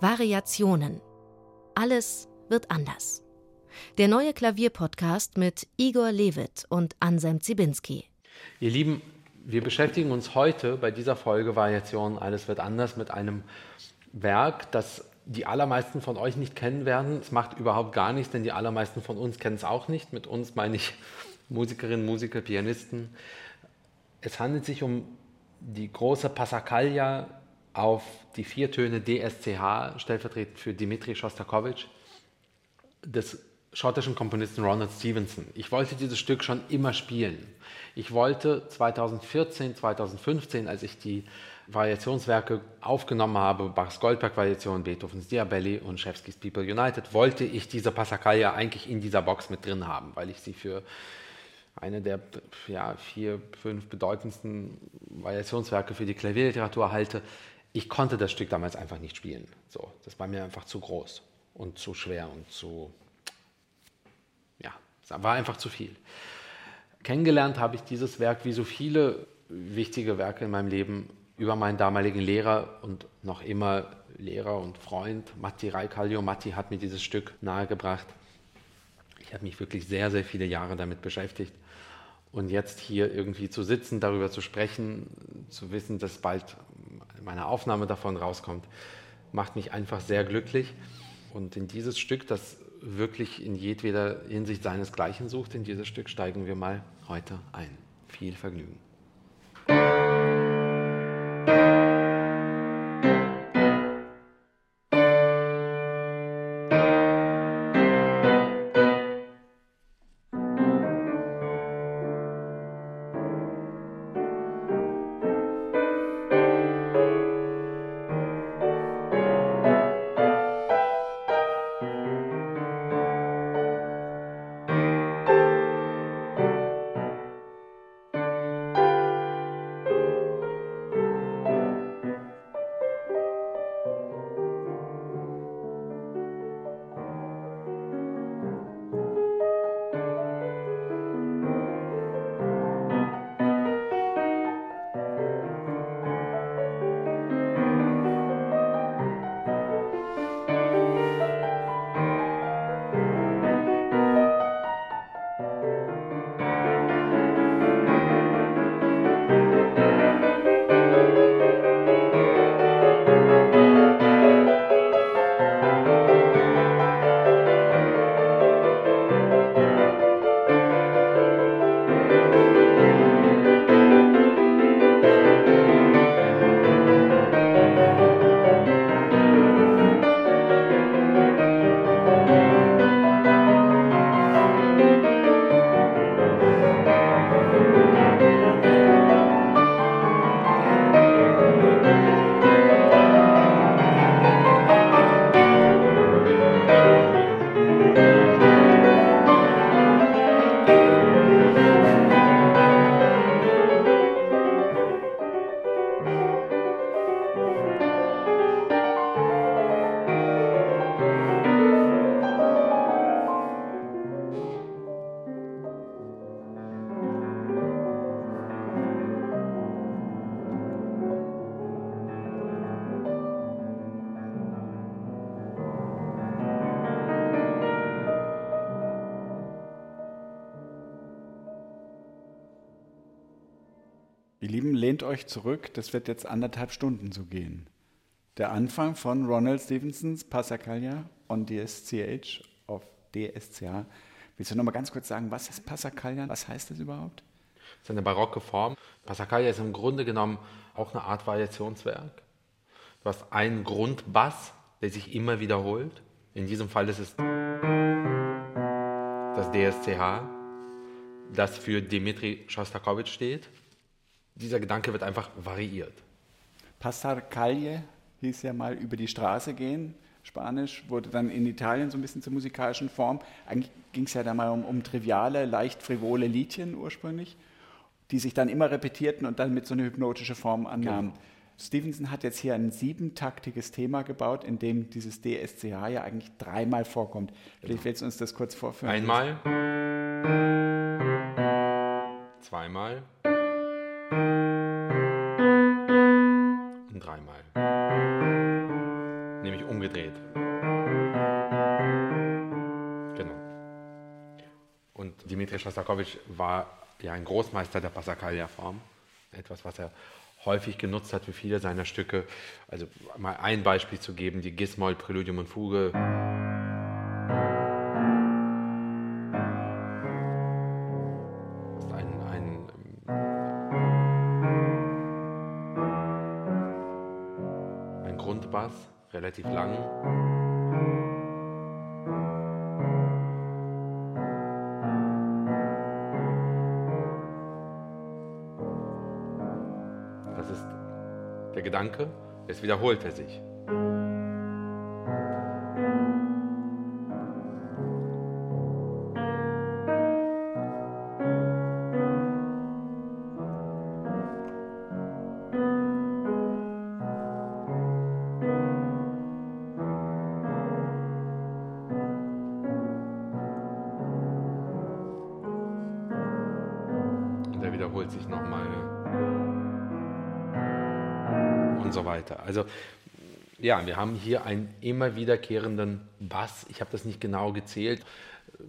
Variationen. Alles wird anders. Der neue Klavierpodcast mit Igor Levit und Anselm Zibinski. Ihr Lieben, wir beschäftigen uns heute bei dieser Folge Variationen Alles wird anders mit einem Werk, das die allermeisten von euch nicht kennen werden. Es macht überhaupt gar nichts, denn die allermeisten von uns kennen es auch nicht. Mit uns meine ich Musikerinnen, Musiker, Pianisten. Es handelt sich um die große Passacaglia auf die vier Töne DSCH, stellvertretend für Dimitri Shostakovich, des schottischen Komponisten Ronald Stevenson. Ich wollte dieses Stück schon immer spielen. Ich wollte 2014, 2015, als ich die Variationswerke aufgenommen habe, Bachs Goldberg-Variation, Beethovens Diabelli und Schewskis People United, wollte ich diese Passacaglia eigentlich in dieser Box mit drin haben, weil ich sie für eine der ja, vier, fünf bedeutendsten Variationswerke für die Klavierliteratur halte. Ich konnte das Stück damals einfach nicht spielen. So, das war mir einfach zu groß und zu schwer und zu, ja, es war einfach zu viel. Kennengelernt habe ich dieses Werk wie so viele wichtige Werke in meinem Leben über meinen damaligen Lehrer und noch immer Lehrer und Freund Matti Raikallio. Matti hat mir dieses Stück nahegebracht. Ich habe mich wirklich sehr, sehr viele Jahre damit beschäftigt. Und jetzt hier irgendwie zu sitzen, darüber zu sprechen, zu wissen, dass bald meine Aufnahme davon rauskommt, macht mich einfach sehr glücklich. Und in dieses Stück, das wirklich in jedweder Hinsicht seinesgleichen sucht, in dieses Stück steigen wir mal heute ein. Viel Vergnügen. Lehnt euch zurück, das wird jetzt anderthalb Stunden so gehen. Der Anfang von Ronald Stevensons Passacaglia on DSCH auf DSCH. Willst du noch mal ganz kurz sagen, was ist Passacaglia? Was heißt das überhaupt? Das ist eine barocke Form. Passacaglia ist im Grunde genommen auch eine Art Variationswerk. Du hast einen Grundbass, der sich immer wiederholt. In diesem Fall ist es das DSCH, das für Dmitri Shostakovich steht dieser Gedanke wird einfach variiert. Passar calle hieß ja mal über die Straße gehen. Spanisch wurde dann in Italien so ein bisschen zur musikalischen Form. Eigentlich ging es ja da mal um, um triviale, leicht frivole Liedchen ursprünglich, die sich dann immer repetierten und dann mit so einer hypnotischen Form annahmen. Genau. Stevenson hat jetzt hier ein siebentaktiges Thema gebaut, in dem dieses DSCH ja eigentlich dreimal vorkommt. Vielleicht genau. willst du uns das kurz vorführen. Einmal. Zweimal. Und dreimal. nämlich umgedreht. Genau. Und Dimitri Schostakowitsch war ja ein Großmeister der Passacaglia-Form. Etwas, was er häufig genutzt hat für viele seiner Stücke. Also mal ein Beispiel zu geben, die Gismoll, Präludium und Fuge. Relativ lang. Das ist der Gedanke, jetzt wiederholt er sich. Wiederholt sich nochmal und so weiter. Also ja, wir haben hier einen immer wiederkehrenden Bass. Ich habe das nicht genau gezählt.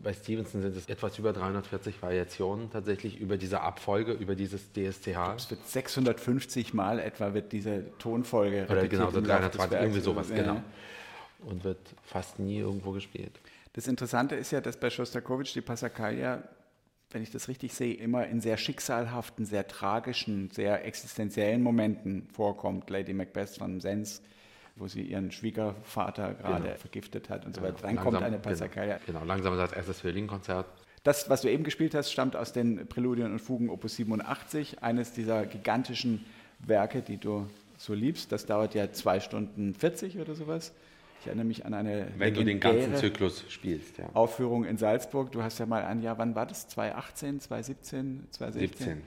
Bei Stevenson sind es etwas über 340 Variationen tatsächlich über diese Abfolge, über dieses DSCH. Es wird 650 Mal etwa wird diese Tonfolge Oder genau, so im Laufe des 320, Werks. irgendwie sowas, Ja. genau. Und wird fast nie irgendwo gespielt. Das Interessante ist ja, dass bei Schostakowitsch die Passacaglia, wenn ich das richtig sehe, immer in sehr schicksalhaften, sehr tragischen, sehr existenziellen Momenten vorkommt. Lady Macbeth von Sens, wo sie ihren Schwiegervater gerade Genau. vergiftet hat und so weiter. Dann Langsam- kommt eine Passacaglia. Genau, genau, langsam als erstes Violinkonzert. Das, was du eben gespielt hast, stammt aus den Präludien und Fugen Opus 87, eines dieser gigantischen Werke, die du so liebst. Das dauert ja zwei Stunden 40 oder sowas. Ich erinnere mich an eine Wenn du den ganzen Zyklus spielst, ja. Aufführung in Salzburg. Du hast ja mal ein Jahr, wann war das? 2018, 2017, 2016? 17.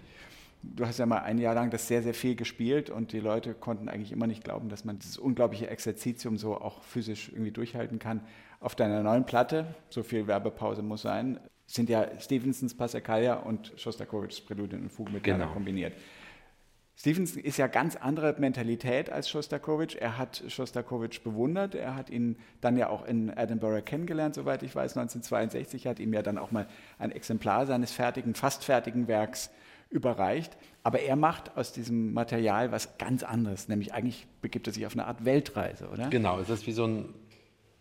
Du hast ja mal ein Jahr lang das sehr, sehr viel gespielt und die Leute konnten eigentlich immer nicht glauben, dass man dieses unglaubliche Exerzitium so auch physisch irgendwie durchhalten kann. Auf deiner neuen Platte, so viel Werbepause muss sein, sind ja Stevensons Passacaglia und Schostakowitschs Präludien und Fugen miteinander Genau. kombiniert. Stevenson ist ja ganz andere Mentalität als Schostakowitsch. Er hat Schostakowitsch bewundert. Er hat ihn dann ja auch in Edinburgh kennengelernt, soweit ich weiß, 1962. Er hat ihm ja dann auch mal ein Exemplar seines fertigen, fast fertigen Werks überreicht. Aber er macht aus diesem Material was ganz anderes. Nämlich eigentlich begibt er sich auf eine Art Weltreise, oder? Genau, es ist wie so ein,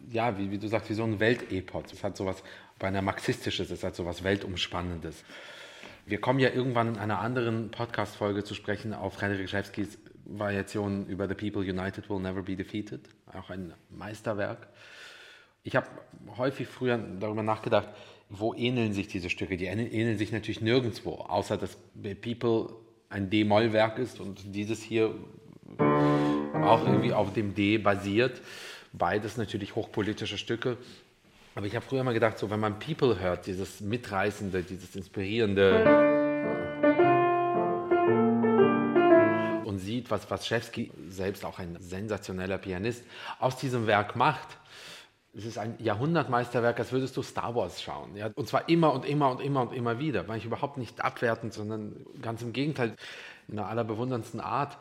ja, wie, wie du sagst, wie so ein Weltepos. Es hat sowas, bei einer marxistisches, es hat sowas Weltumspannendes. Wir kommen ja irgendwann in einer anderen Podcast-Folge zu sprechen auf Friedrich Schewskis Variation über The People United Will Never Be Defeated, auch ein Meisterwerk. Ich habe häufig früher darüber nachgedacht, wo ähneln sich diese Stücke? Die ähneln sich natürlich nirgendwo, außer dass The People ein D-Moll-Werk ist und dieses hier auch irgendwie auf dem D basiert. Beides natürlich hochpolitische Stücke. Aber ich habe früher mal gedacht, so wenn man People hört, dieses Mitreißende, dieses Inspirierende und sieht, was, was Schewski, selbst auch ein sensationeller Pianist, aus diesem Werk macht, es ist ein Jahrhundertmeisterwerk, als würdest du Star Wars schauen. Ja? Und zwar immer und immer und immer und immer wieder. War ich überhaupt nicht abwertend, sondern ganz im Gegenteil, in einer allerbewunderndsten Art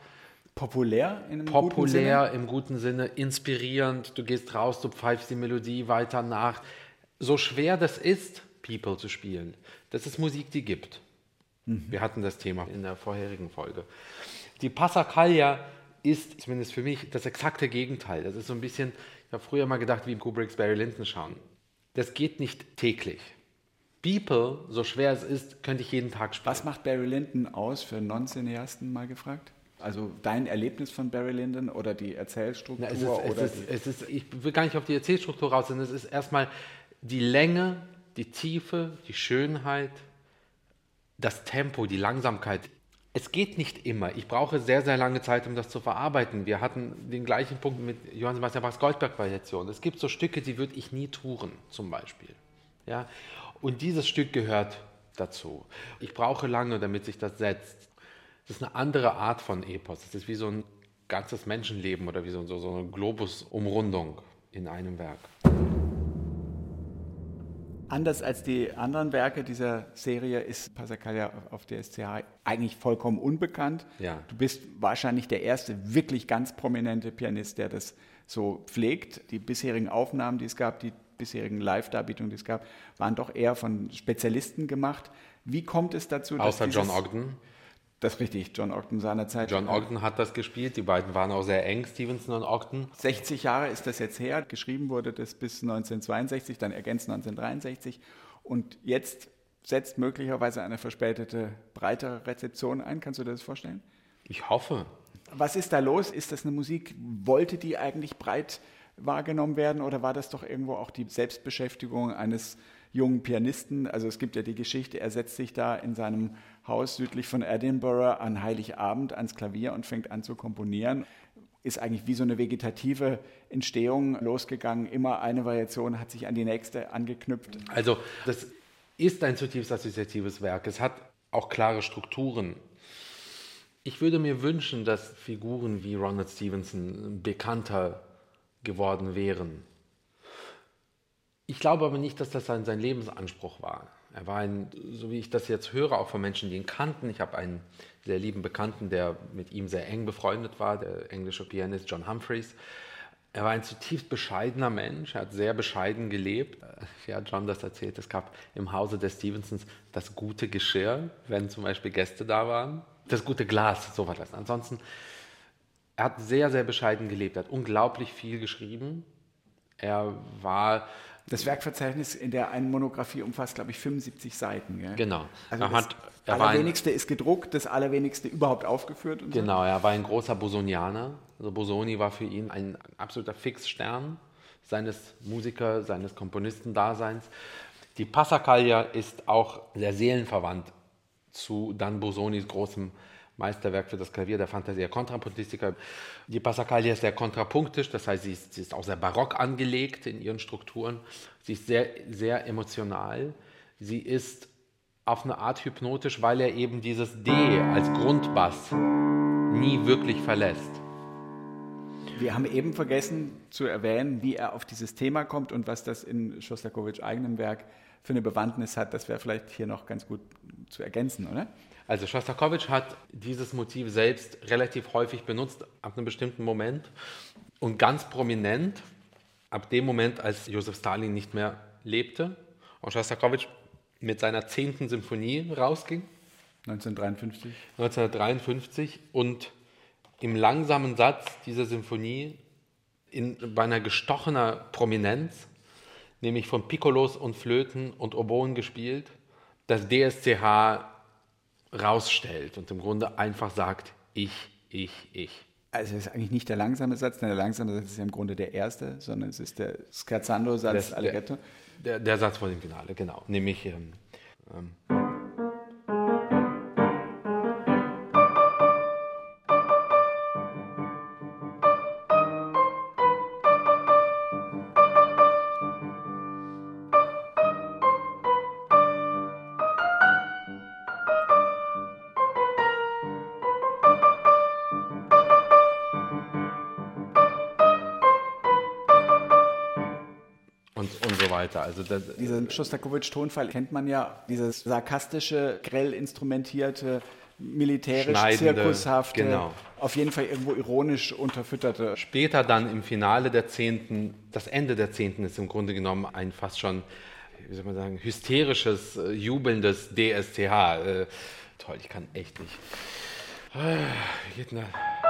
Populär in einem guten populär im guten Sinne, inspirierend. Du gehst raus, du pfeifst die Melodie weiter nach. So schwer das ist, People zu spielen, das ist Musik, die gibt. Wir hatten das Thema in der vorherigen Folge. Die Passacaglia ist zumindest für mich das exakte Gegenteil. Das ist so ein bisschen, ich habe früher mal gedacht, wie Kubricks Barry Lyndon schauen. Das geht nicht täglich. People, so schwer es ist, könnte ich jeden Tag spielen. Was macht Barry Lyndon aus für Non-Cineasten, mal gefragt? Also dein Erlebnis von Barry Lyndon oder die Erzählstruktur? Na, es ist, oder es ist, es ist, ich will gar nicht auf die Erzählstruktur raus, sondern es ist erstmal die Länge, die Tiefe, die Schönheit, das Tempo, die Langsamkeit. Es geht nicht immer. Ich brauche sehr, sehr lange Zeit, um das zu verarbeiten. Wir hatten den gleichen Punkt mit Johann Sebastian Bachs Goldberg-Variation. Es gibt so Stücke, die würde ich nie touren, zum Beispiel. Ja? Und dieses Stück gehört dazu. Ich brauche lange, damit sich das setzt. Das ist eine andere Art von Epos. Es ist wie so ein ganzes Menschenleben oder wie so, so, so eine Globusumrundung in einem Werk. Anders als die anderen Werke dieser Serie ist Passacaglia auf der SCH eigentlich vollkommen unbekannt. Ja. Du bist wahrscheinlich der erste wirklich ganz prominente Pianist, der das so pflegt. Die bisherigen Aufnahmen, die es gab, die bisherigen Live-Darbietungen, die es gab, waren doch eher von Spezialisten gemacht. Wie kommt es dazu, dass Außer John Ogden. Das ist richtig, John Ogden seinerzeit. John Ogden hat das gespielt, die beiden waren auch sehr eng, Stevenson und Ogden. 60 Jahre ist das jetzt her, geschrieben wurde das bis 1962, dann ergänzt 1963 und jetzt setzt möglicherweise eine verspätete, breitere Rezeption ein. Kannst du dir das vorstellen? Ich hoffe. Was ist da los? Ist das eine Musik, wollte die eigentlich breit wahrgenommen werden oder war das doch irgendwo auch die Selbstbeschäftigung eines jungen Pianisten? Also es gibt ja die Geschichte, er setzt sich da in seinem Haus südlich von Edinburgh an Heiligabend ans Klavier und fängt an zu komponieren. Ist eigentlich wie so eine vegetative Entstehung losgegangen. Immer eine Variation hat sich an die nächste angeknüpft. Also das ist ein zutiefst assoziatives Werk. Es hat auch klare Strukturen. Ich würde mir wünschen, dass Figuren wie Ronald Stevenson bekannter geworden wären. Ich glaube aber nicht, dass das sein, sein Lebensanspruch war. Er war ein, so wie ich das jetzt höre, auch von Menschen, die ihn kannten. Ich habe einen sehr lieben Bekannten, der mit ihm sehr eng befreundet war, der englische Pianist John Humphreys. Er war ein zutiefst bescheidener Mensch, er hat sehr bescheiden gelebt. Ja, John das erzählt, es gab im Hause des Stevensons das gute Geschirr, wenn zum Beispiel Gäste da waren. Das gute Glas, so war das. Ansonsten, er hat sehr, sehr bescheiden gelebt, er hat unglaublich viel geschrieben. Er war das Werkverzeichnis in der einen Monographie umfasst, glaube ich, 75 Seiten. Gell? Genau. Also er das hat, er Allerwenigste ein, ist gedruckt, das Allerwenigste überhaupt aufgeführt. genau, so. er war ein großer Bosonianer. Also Bosoni war für ihn ein absoluter Fixstern seines Musiker, seines Komponistendaseins. Die Passacaglia ist auch sehr seelenverwandt zu Dan Bosonis großem Meisterwerk für das Klavier der Fantasia Kontrapuntistica. Die Passacaglia ist sehr kontrapunktisch, das heißt, sie ist, sie ist, auch sehr barock angelegt in ihren Strukturen. Sie ist sehr, sehr emotional. Sie ist auf eine Art hypnotisch, weil er eben dieses D als Grundbass nie wirklich verlässt. Wir haben eben vergessen zu erwähnen, wie er auf dieses Thema kommt und was das in Schostakowitsch eigenem Werk für eine Bewandtnis hat. Das wäre vielleicht hier noch ganz gut zu ergänzen, oder? Also Schostakowitsch hat dieses Motiv selbst relativ häufig benutzt, ab einem bestimmten Moment und ganz prominent ab dem Moment, als Josef Stalin nicht mehr lebte und Schostakowitsch mit seiner zehnten Symphonie rausging. 1953. 1953 und im langsamen Satz dieser Symphonie in, bei einer gestochener Prominenz, nämlich von Piccolos und Flöten und Oboen gespielt, das DSCH rausstellt und im Grunde einfach sagt, ich, ich, ich. Also es ist eigentlich nicht der langsame Satz, denn der langsame Satz ist ja im Grunde der erste, sondern es ist der Scherzando-Satz Allegretto. Der, der, Satz vor dem Finale, genau. Nämlich ähm, ähm weiter. Also das, Diesen Schostakowitsch-Tonfall kennt man ja, dieses sarkastische, grell instrumentierte, militärisch, zirkushafte, genau. auf jeden Fall irgendwo ironisch unterfütterte. Später dann im Finale der Zehnten, das Ende der Zehnten ist im Grunde genommen ein fast schon, wie soll man sagen, hysterisches, äh, jubelndes DSTH. Äh, toll, ich kann echt nicht. Äh, geht nach.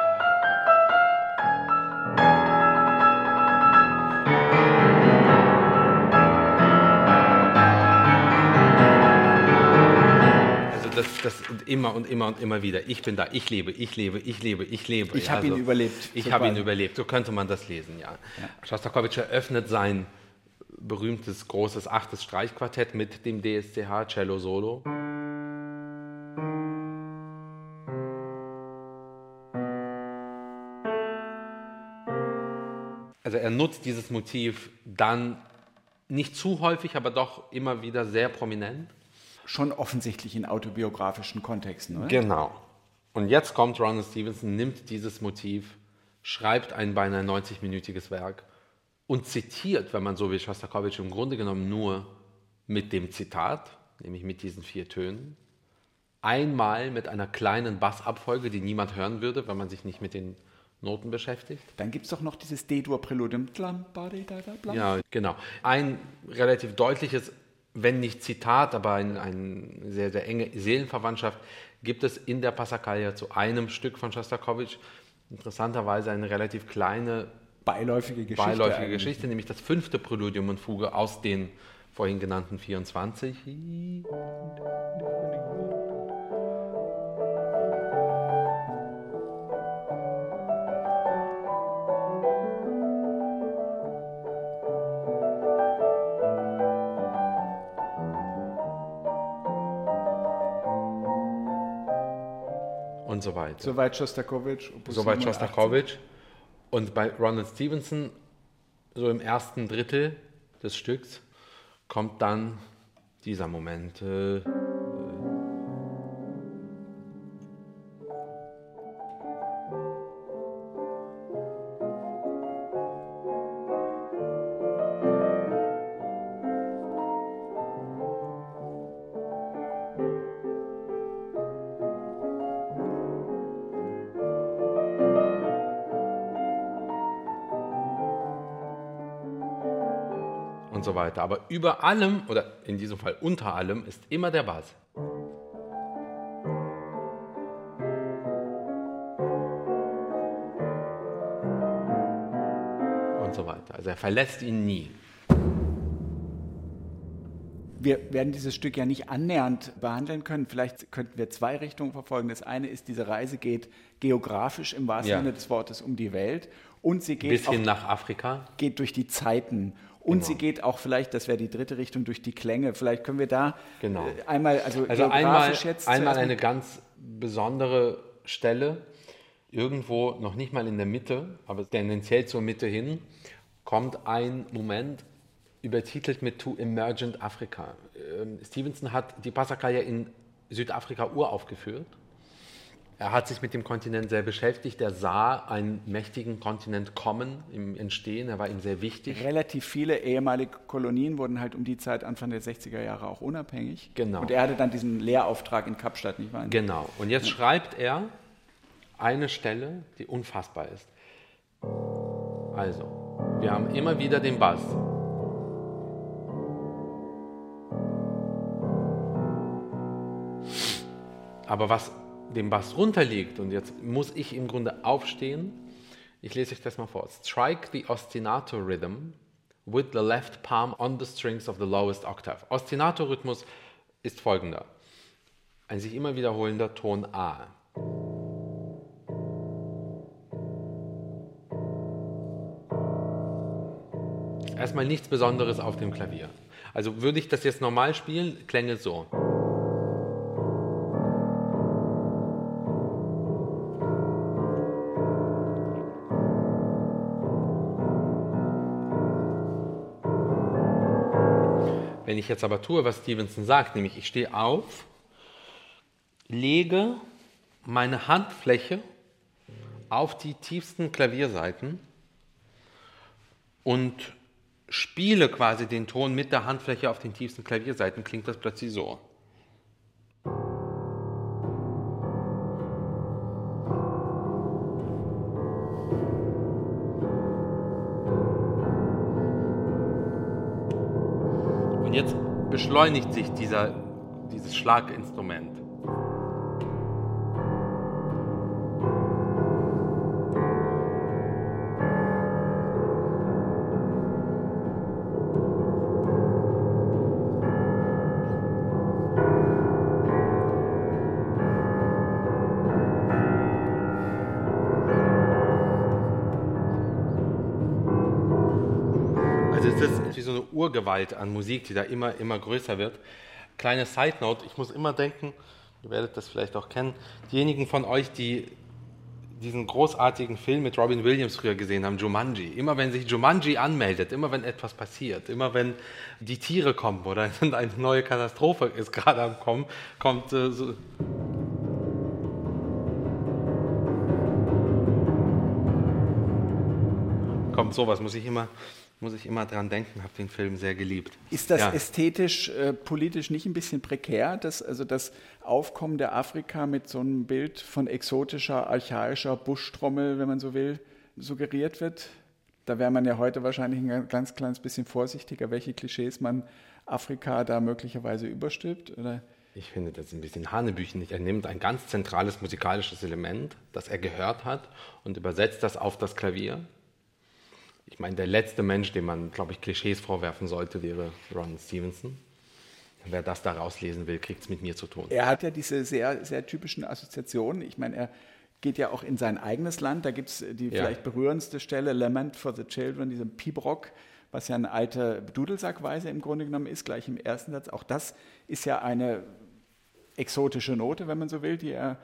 Immer und immer und immer wieder. Ich bin da, ich lebe, ich lebe, ich lebe, ich lebe. Ich habe also, ihn überlebt. Ich habe ihn überlebt. So könnte man das lesen, ja. ja. Schostakowitsch eröffnet sein berühmtes großes achtes Streichquartett mit dem DSCH Cello Solo. Also er nutzt dieses Motiv dann nicht zu häufig, aber doch immer wieder sehr prominent schon offensichtlich in autobiografischen Kontexten, oder? Genau. Und jetzt kommt Ronald Stevenson, nimmt dieses Motiv, schreibt ein beinahe 90-minütiges Werk und zitiert, wenn man so wie Schostakowitsch, im Grunde genommen nur mit dem Zitat, nämlich mit diesen vier Tönen. Einmal mit einer kleinen Bassabfolge, die niemand hören würde, wenn man sich nicht mit den Noten beschäftigt. Dann gibt es doch noch dieses D-Dur-Präludium. Ja, genau. Ein relativ deutliches, wenn nicht Zitat, aber eine ein sehr, sehr enge Seelenverwandtschaft gibt es in der Passacaglia zu einem Stück von Shostakovich. Interessanterweise eine relativ kleine beiläufige Geschichte, beiläufige Geschichte nämlich das fünfte Präludium und Fuge aus den vorhin genannten 24. und so weiter. Soweit Shostakovich. Soweit Shostakovich. Und bei Ronald Stevenson, so im ersten Drittel des Stücks, kommt dann dieser Moment. Äh, und so weiter. Aber über allem, oder in diesem Fall unter allem, ist immer der Bass. Und so weiter. Also er verlässt ihn nie. Wir werden dieses Stück ja nicht annähernd behandeln können. Vielleicht könnten wir zwei Richtungen verfolgen. Das eine ist, diese Reise geht geografisch im wahrsten ja. Sinne des Wortes um die Welt. Und sie geht bis hin nach Afrika. Geht durch die Zeiten. Und genau. sie geht auch vielleicht, das wäre die dritte Richtung, durch die Klänge. Vielleicht können wir da genau. Äh, einmal, also, also einmal, jetzt einmal eine ganz besondere Stelle, irgendwo noch nicht mal in der Mitte, aber tendenziell zur Mitte hin, kommt ein Moment, übertitelt mit To Emergent Africa. Ähm, Stevenson hat die Passacaglia in Südafrika uraufgeführt er hat sich mit dem Kontinent sehr beschäftigt. Er sah einen mächtigen Kontinent kommen im Entstehen. Er war ihm sehr wichtig. Relativ viele ehemalige Kolonien wurden halt um die Zeit Anfang der 60er Jahre auch unabhängig. Genau. Und er hatte dann diesen Lehrauftrag in Kapstadt, nicht wahr? Genau. Und jetzt ja. schreibt er eine Stelle, die unfassbar ist. Also, wir haben immer wieder den Bass. Aber was den Bass runterlegt und jetzt muss ich im Grunde aufstehen. Ich lese euch das mal vor. Strike the ostinato rhythm with the left palm on the strings of the lowest octave. Ostinato-Rhythmus ist folgender. Ein sich immer wiederholender Ton A. Erstmal nichts Besonderes auf dem Klavier. Also würde ich das jetzt normal spielen, klänge so. Wenn ich jetzt aber tue, was Stevenson sagt, nämlich ich stehe auf, lege meine Handfläche auf die tiefsten Klavierseiten und spiele quasi den Ton mit der Handfläche auf den tiefsten Klavierseiten, klingt das plötzlich so. Beschleunigt sich dieser, dieses Schlaginstrument. Urgewalt an Musik, die da immer, immer größer wird. Kleine Side Note, ich muss immer denken, ihr werdet das vielleicht auch kennen, diejenigen von euch, die diesen großartigen Film mit Robin Williams früher gesehen haben, Jumanji. Immer wenn sich Jumanji anmeldet, immer wenn etwas passiert, immer wenn die Tiere kommen oder eine neue Katastrophe ist gerade am Kommen, kommt äh, so. Kommt sowas, muss ich immer muss ich immer dran denken, habe den Film sehr geliebt. Ist das ja. ästhetisch, äh, politisch nicht ein bisschen prekär, dass also das Aufkommen der Afrika mit so einem Bild von exotischer, archaischer Buschtrommel, wenn man so will, suggeriert wird? Da wäre man ja heute wahrscheinlich ein ganz kleines bisschen vorsichtiger, welche Klischees man Afrika da möglicherweise überstülpt, oder? Ich finde das ein bisschen Hanebüchen. Er nimmt ein ganz zentrales musikalisches Element, das er gehört hat, und übersetzt das auf das Klavier ich meine, der letzte Mensch, dem man, glaube ich, Klischees vorwerfen sollte, wäre Ron Stevenson. Wer das da rauslesen will, kriegt es mit mir zu tun. Er hat ja diese sehr, sehr typischen Assoziationen. Ich meine, er geht ja auch in sein eigenes Land. Da gibt es die ja. vielleicht berührendste Stelle, Lament for the Children, diesem Pibrock, was ja eine alte Dudelsackweise im Grunde genommen ist, gleich im ersten Satz. Auch das ist ja eine exotische Note, wenn man so will, die er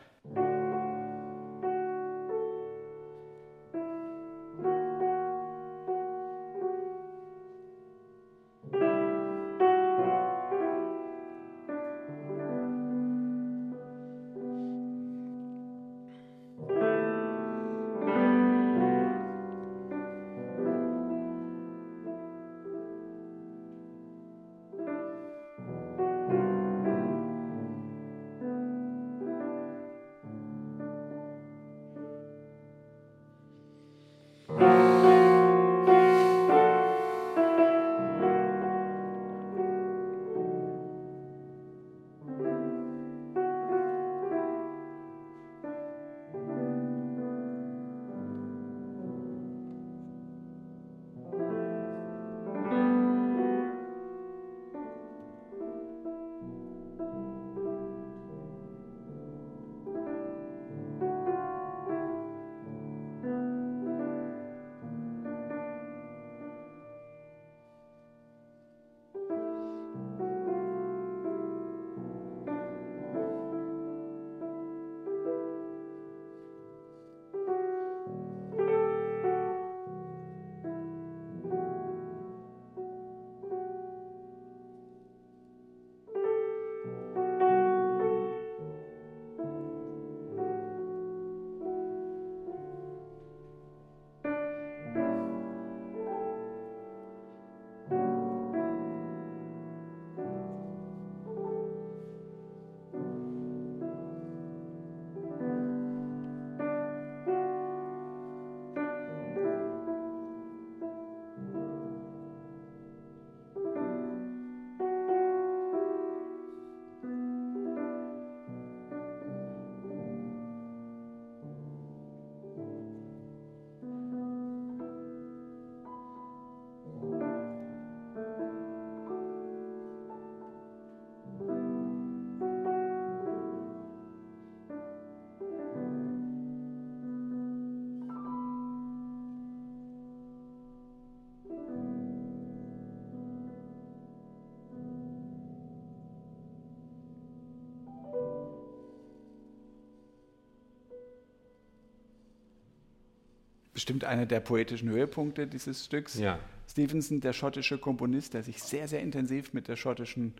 bestimmt einer der poetischen Höhepunkte dieses Stücks. Ja. Stevenson, der schottische Komponist, der sich sehr, sehr intensiv mit der schottischen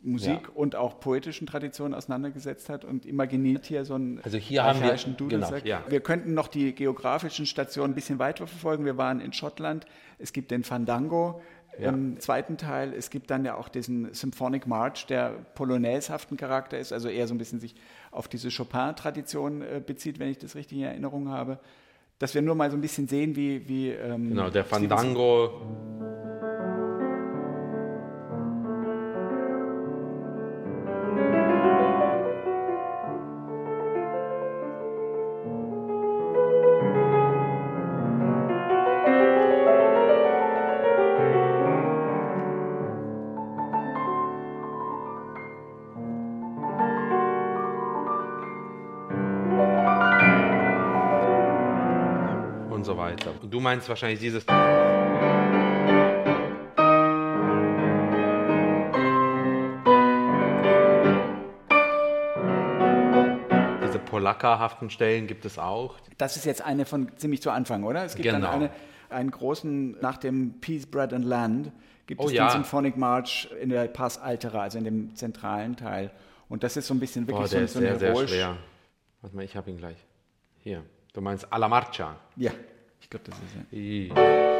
Musik ja. und auch poetischen Traditionen auseinandergesetzt hat und imaginiert hier so einen also hier haben wir, Genau, ja. Wir könnten noch die geografischen Stationen ein bisschen weiter verfolgen. Wir waren in Schottland. Es gibt den Fandango ja. im zweiten Teil. Es gibt dann ja auch diesen Symphonic March, der polonaisehaften Charakter ist, also eher so ein bisschen sich auf diese Chopin-Tradition äh, bezieht, wenn ich das richtig in Erinnerung habe dass wir nur mal so ein bisschen sehen, wie. wie ähm, genau, der Fandango. Meinst wahrscheinlich dieses. Diese polackerhaften Stellen gibt es auch. Das ist jetzt eine von ziemlich zu Anfang, oder? Es gibt genau. dann eine, einen großen, nach dem Peace, Bread and Land, gibt oh, es ja. den Symphonic March in der Pass Altera, also in dem zentralen Teil. Und das ist so ein bisschen wirklich oh, der so, ist so sehr, sehr schwer. Warte mal, ich habe ihn gleich. Hier. Du meinst Alla Marcia? Ja. Ich glaube, das ist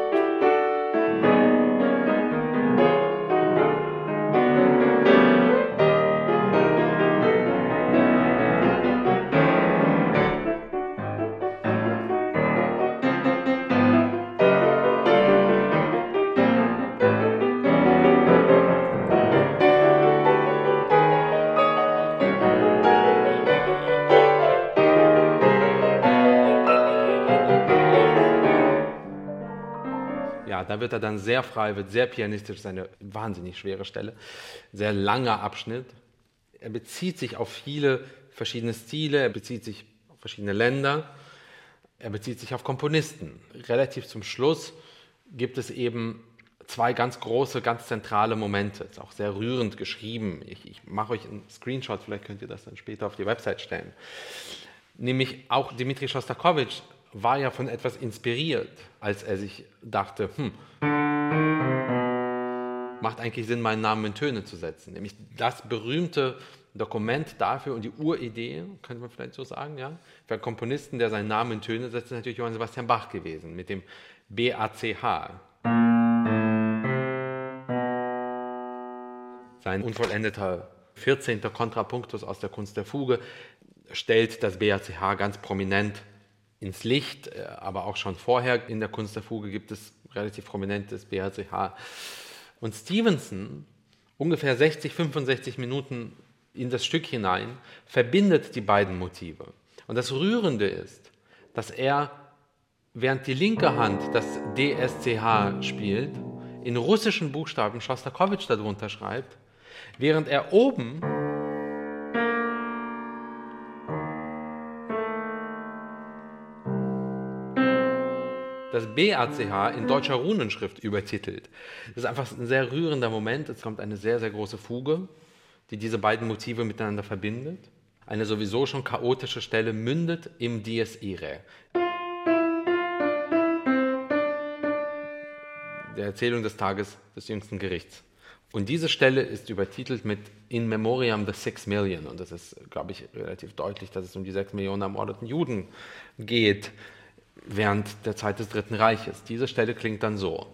wird er dann sehr frei, wird sehr pianistisch, das ist eine wahnsinnig schwere Stelle, sehr langer Abschnitt. Er bezieht sich auf viele verschiedene Stile, er bezieht sich auf verschiedene Länder, er bezieht sich auf Komponisten. Relativ zum Schluss gibt es eben zwei ganz große, ganz zentrale Momente. Ist auch sehr rührend geschrieben. Ich, ich mache euch einen Screenshot, vielleicht könnt ihr das dann später auf die Website stellen. Nämlich auch Dmitri Schostakowitsch war ja von etwas inspiriert, als er sich dachte, hm, macht eigentlich Sinn, meinen Namen in Töne zu setzen. Nämlich das berühmte Dokument dafür und die Uridee, könnte man vielleicht so sagen, ja, für einen Komponisten, der seinen Namen in Töne setzt, ist natürlich Johann Sebastian Bach gewesen, mit dem BACH. Sein unvollendeter 14. Kontrapunktus aus der Kunst der Fuge stellt das BACH ganz prominent ins Licht, äh, aber auch schon vorher in der Kunst der Fuge gibt es relativ prominentes BHCH. Und Stevenson, ungefähr 60, 65 Minuten in das Stück hinein, verbindet die beiden Motive. Und das Rührende ist, dass er, während die linke Hand das DSCH spielt, in russischen Buchstaben Schostakowitsch darunter schreibt, während er oben BACH in deutscher Runenschrift übertitelt. Das ist einfach ein sehr rührender Moment. Es kommt eine sehr, sehr große Fuge, die diese beiden Motive miteinander verbindet. Eine sowieso schon chaotische Stelle mündet im Dies Irae. Der Erzählung des Tages des jüngsten Gerichts. Und diese Stelle ist übertitelt mit In Memoriam the Six Million. Und das ist, glaube ich, relativ deutlich, dass es um die sechs Millionen ermordeten Juden geht während der Zeit des Dritten Reiches. Diese Stelle klingt dann so.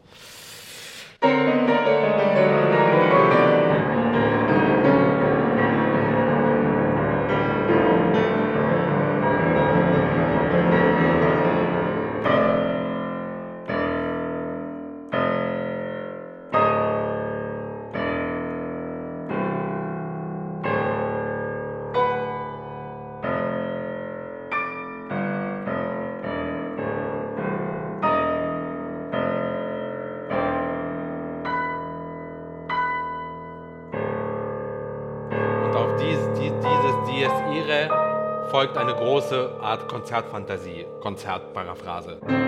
Konzertfantasie, Konzertparaphrase.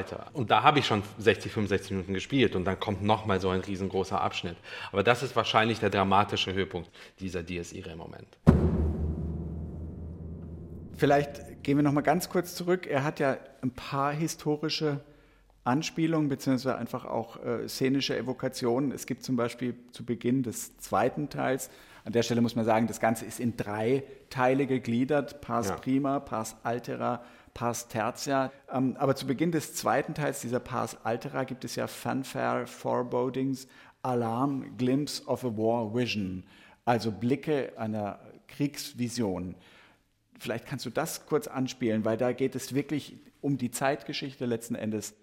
Weiter. Und da habe ich schon 60, 65 Minuten gespielt und dann kommt nochmal so ein riesengroßer Abschnitt. Aber das ist wahrscheinlich der dramatische Höhepunkt dieser Dies Irae-Moment. Vielleicht gehen wir nochmal ganz kurz zurück. Er hat ja ein paar historische Anspielungen beziehungsweise einfach auch äh, szenische Evokationen. Es gibt zum Beispiel zu Beginn des zweiten Teils, an der Stelle muss man sagen, das Ganze ist in drei Teile gegliedert, Pars ja. Prima, Pars Altera, Pars Tertia. Ähm, aber zu Beginn des zweiten Teils dieser Pars Altera gibt es ja Fanfare, Forebodings, Alarm, Glimpse of a War Vision, also Blicke einer Kriegsvision. Vielleicht kannst du das kurz anspielen, weil da geht es wirklich um die Zeitgeschichte letzten Endes.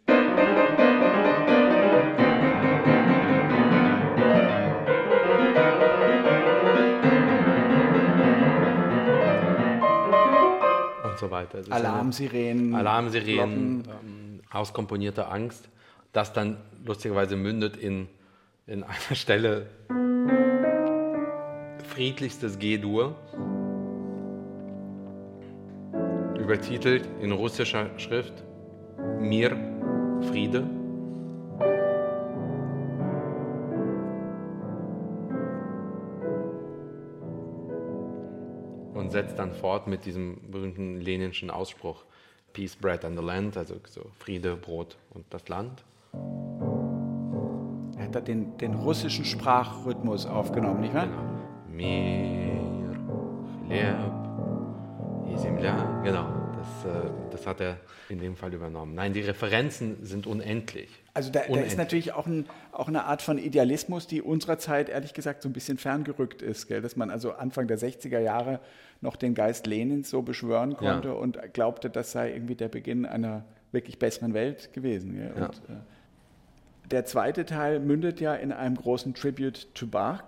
Und so weiter. Alarmsirenen. Alarmsirenen, ähm, auskomponierte Angst, das dann lustigerweise mündet in, in einer Stelle friedlichstes G-Dur, übertitelt in russischer Schrift Mir, Friede. und setzt dann fort mit diesem berühmten leninschen Ausspruch Peace, Bread and the Land, also so Friede, Brot und das Land. Er hat da den, den russischen Sprachrhythmus aufgenommen, nicht wahr? Genau. Mir, Philipp, Земля, genau. Das, äh, das hat er in dem Fall übernommen. Nein, die Referenzen sind unendlich. Also da, da ist natürlich auch, ein, auch, eine Art von Idealismus, die unserer Zeit ehrlich gesagt so ein bisschen ferngerückt ist, gell? dass man also Anfang der 60er Jahre noch den Geist Lenins so beschwören konnte ja. und glaubte, das sei irgendwie der Beginn einer wirklich besseren Welt gewesen. Ja. Und, äh, der zweite Teil mündet ja in einem großen Tribute to Bach.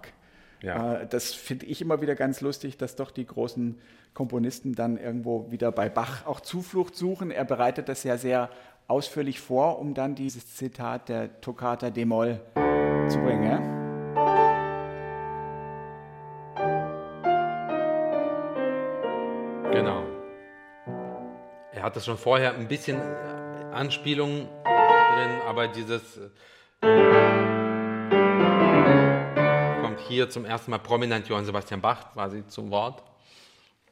Ja. Äh, das finde ich immer wieder ganz lustig, dass doch die großen Komponisten dann irgendwo wieder bei Bach auch Zuflucht suchen. Er bereitet das ja sehr ausführlich vor, um dann dieses Zitat der Toccata d-Moll zu bringen. Genau. Er hat das schon vorher ein bisschen Anspielung drin, aber dieses äh, hier zum ersten Mal prominent Johann Sebastian Bach quasi zum Wort,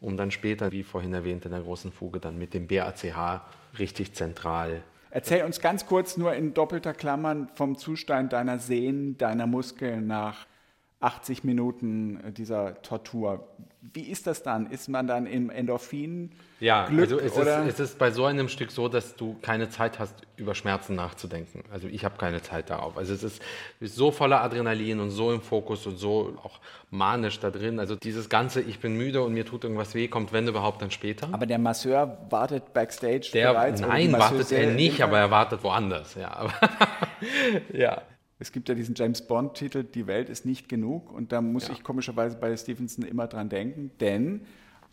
um dann später, wie vorhin erwähnt, in der großen Fuge dann mit dem BACH richtig zentral. Erzähl uns ganz kurz nur in doppelter Klammern vom Zustand deiner Sehnen, deiner Muskeln nach 80 Minuten dieser Tortur. Wie ist das dann? Ist man dann im Endorphin? Ja, also es ist, es ist, bei so einem Stück so, dass du keine Zeit hast, über Schmerzen nachzudenken. Also ich habe keine Zeit darauf. Also es ist, ist so voller Adrenalin und so im Fokus und so auch manisch da drin. Also dieses ganze, ich bin müde und mir tut irgendwas weh, kommt wenn überhaupt dann später. Aber der Masseur wartet backstage der, bereits? Nein, wartet er nicht, aber er wartet woanders. Ja, ja. Es gibt ja diesen James Bond-Titel, Die Welt ist nicht genug. Und da muss ja. ich komischerweise bei Stevenson immer dran denken, denn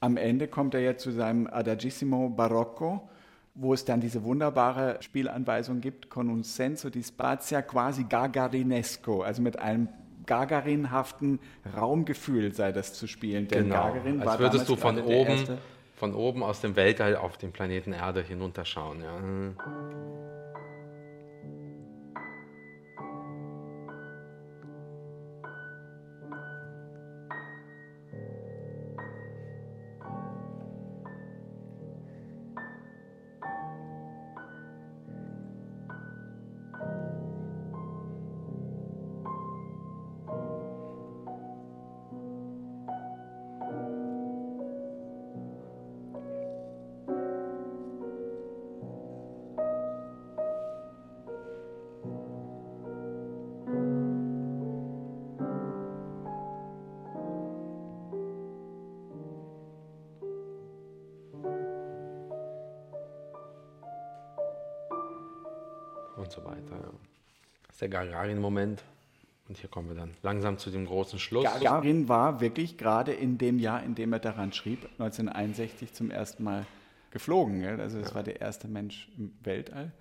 am Ende kommt er ja zu seinem Adagissimo Barocco, wo es dann diese wunderbare Spielanweisung gibt, con un senso di spazia quasi gagarinesco, also mit einem Gagarinhaften Raumgefühl sei das zu spielen. Denn genau. Gagarin Als würdest du von oben, von oben aus dem Weltall auf den Planeten Erde hinunterschauen. Ja. Weiter. Ja. Das ist der Gagarin-Moment. Und hier kommen wir dann langsam zu dem großen Schluss. Gagarin war wirklich gerade in dem Jahr, in dem er daran schrieb, 1961 zum ersten Mal geflogen. Gell? Also das ja. war der erste Mensch im Weltall.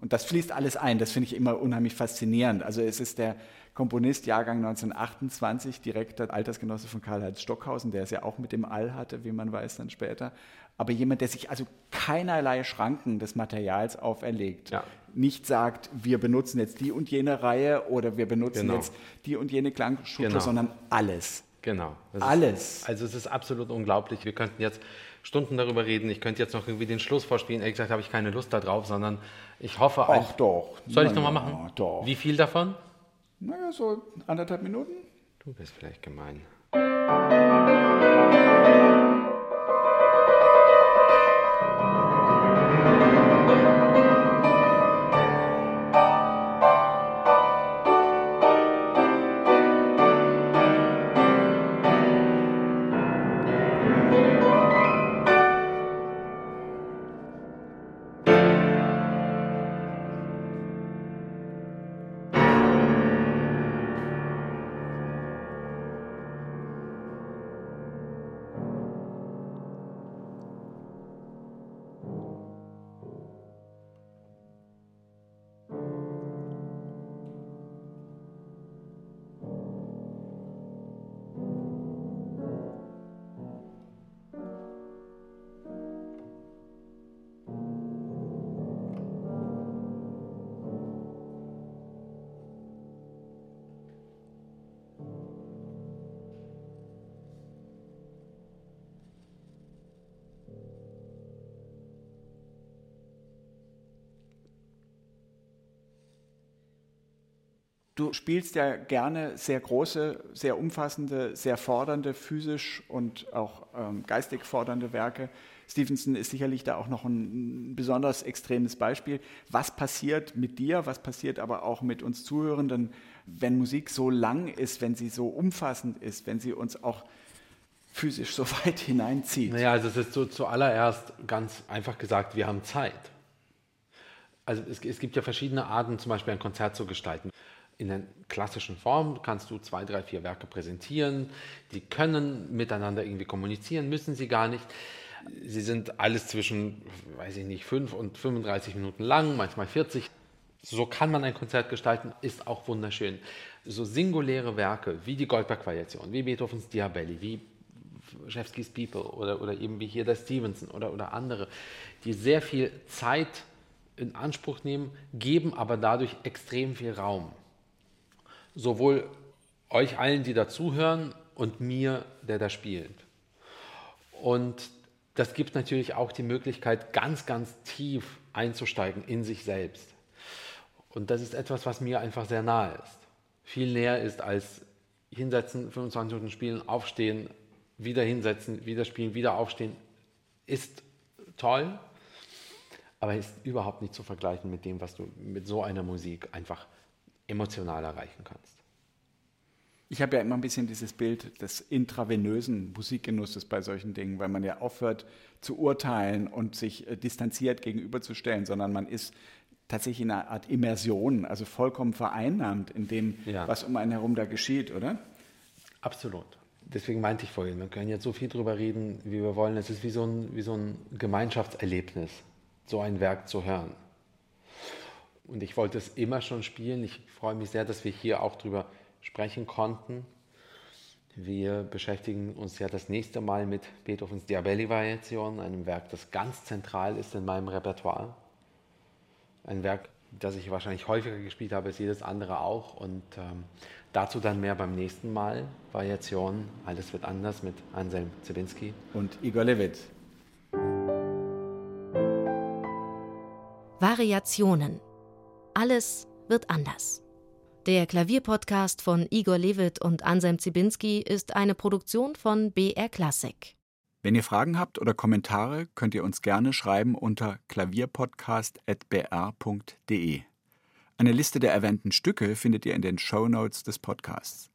Und das fließt alles ein. Das finde ich immer unheimlich faszinierend. Also es ist der Komponist Jahrgang 1928, direkter Altersgenosse von Karl-Heinz Stockhausen, der es ja auch mit dem All hatte, wie man weiß dann später. Aber jemand, der sich also keinerlei Schranken des Materials auferlegt. Ja nicht sagt, wir benutzen jetzt die und jene Reihe oder wir benutzen genau. jetzt die und jene Klangstruktur, genau. sondern alles. Genau. Das alles. Ist, also es ist absolut unglaublich. Wir könnten jetzt Stunden darüber reden. Ich könnte jetzt noch irgendwie den Schluss vorspielen. Ehrlich gesagt habe ich keine Lust darauf, sondern ich hoffe... Ach doch. Soll ich nochmal machen? Doch. Wie viel davon? Naja, so anderthalb Minuten. Du bist vielleicht gemein. Du spielst ja gerne sehr große, sehr umfassende, sehr fordernde, physisch und auch ähm, geistig fordernde Werke. Stevenson ist sicherlich da auch noch ein, besonders extremes Beispiel. Was passiert mit dir, was passiert aber auch mit uns Zuhörenden, wenn Musik so lang ist, wenn sie so umfassend ist, wenn sie uns auch physisch so weit hineinzieht? Naja, also es ist so, zuallererst ganz einfach gesagt, wir haben Zeit. Also es, es gibt ja verschiedene Arten, zum Beispiel ein Konzert zu gestalten. In der klassischen Form kannst du zwei, drei, vier Werke präsentieren. Die können miteinander irgendwie kommunizieren, müssen sie gar nicht. Sie sind alles zwischen, weiß ich nicht, 5 und 35 Minuten lang, manchmal 40. So kann man ein Konzert gestalten, ist auch wunderschön. So singuläre Werke wie die Goldberg-Variation, wie Beethovens Diabelli, wie Chefskis People oder, oder eben wie hier der Stevenson oder, oder andere, die sehr viel Zeit in Anspruch nehmen, geben aber dadurch extrem viel Raum. Sowohl euch allen, die dazuhören, und mir, der da spielt. Und das gibt natürlich auch die Möglichkeit, ganz, ganz tief einzusteigen in sich selbst. Und das ist etwas, was mir einfach sehr nahe ist. Viel näher ist als hinsetzen, 25 Minuten spielen, aufstehen, wieder hinsetzen, wieder spielen, wieder aufstehen. Ist toll, aber ist überhaupt nicht zu vergleichen mit dem, was du mit so einer Musik einfach emotional erreichen kannst. Ich habe ja immer ein bisschen dieses Bild des intravenösen Musikgenusses bei solchen Dingen, weil man ja aufhört zu urteilen und sich äh, distanziert gegenüberzustellen, sondern man ist tatsächlich in einer Art Immersion, also vollkommen vereinnahmt in dem, ja. was um einen herum da geschieht, oder? Absolut. Deswegen meinte ich vorhin, wir können jetzt so viel drüber reden, wie wir wollen. Es ist wie so ein, wie so ein Gemeinschaftserlebnis so ein Werk zu hören. Und ich wollte es immer schon spielen. Ich freue mich sehr, dass wir hier auch drüber sprechen konnten. Wir beschäftigen uns ja das nächste Mal mit Beethovens Diabelli-Variation, einem Werk, das ganz zentral ist in meinem Repertoire. Ein Werk, das ich wahrscheinlich häufiger gespielt habe als jedes andere auch. Und ähm, dazu dann mehr beim nächsten Mal. Variation, alles wird anders mit Anselm Zibinski. Und Igor Levit. Variationen. Alles wird anders. Der Klavierpodcast von Igor Levit und Anselm Zibinski ist eine Produktion von BR Classic. Wenn ihr Fragen habt oder Kommentare, könnt ihr uns gerne schreiben unter klavierpodcast.br.de. Eine Liste der erwähnten Stücke findet ihr in den Show Notes des Podcasts.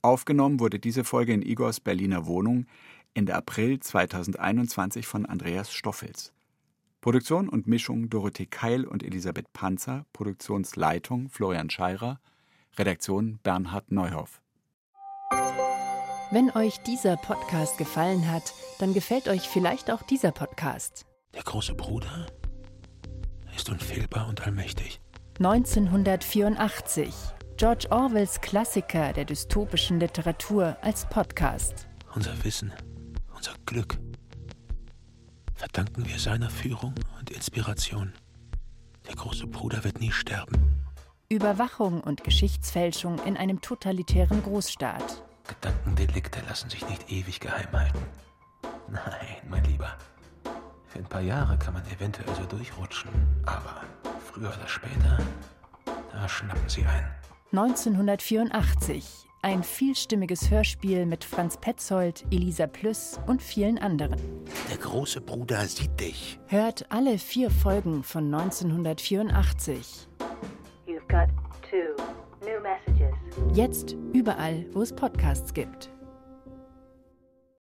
Aufgenommen wurde diese Folge in Igors Berliner Wohnung Ende April 2021 von Andreas Stoffels. Produktion und Mischung Dorothee Keil und Elisabeth Panzer, Produktionsleitung Florian Scheirer, Redaktion Bernhard Neuhoff. Wenn euch dieser Podcast gefallen hat, dann gefällt euch vielleicht auch dieser Podcast. Der große Bruder ist unfehlbar und allmächtig. 1984. George Orwells Klassiker der dystopischen Literatur als Podcast. Unser Wissen, unser Glück verdanken wir seiner Führung und Inspiration. Der große Bruder wird nie sterben. Überwachung und Geschichtsfälschung in einem totalitären Großstaat. Gedankendelikte lassen sich nicht ewig geheim halten. Nein, mein Lieber. Für ein paar Jahre kann man eventuell so durchrutschen, aber früher oder später, da schnappen sie ein. 1984 ein vielstimmiges Hörspiel mit Franz Petzold, Elisa Plüss und vielen anderen. Der große Bruder sieht dich. Hört alle vier Folgen von 1984. You've got two new messages. Jetzt überall, wo es Podcasts gibt.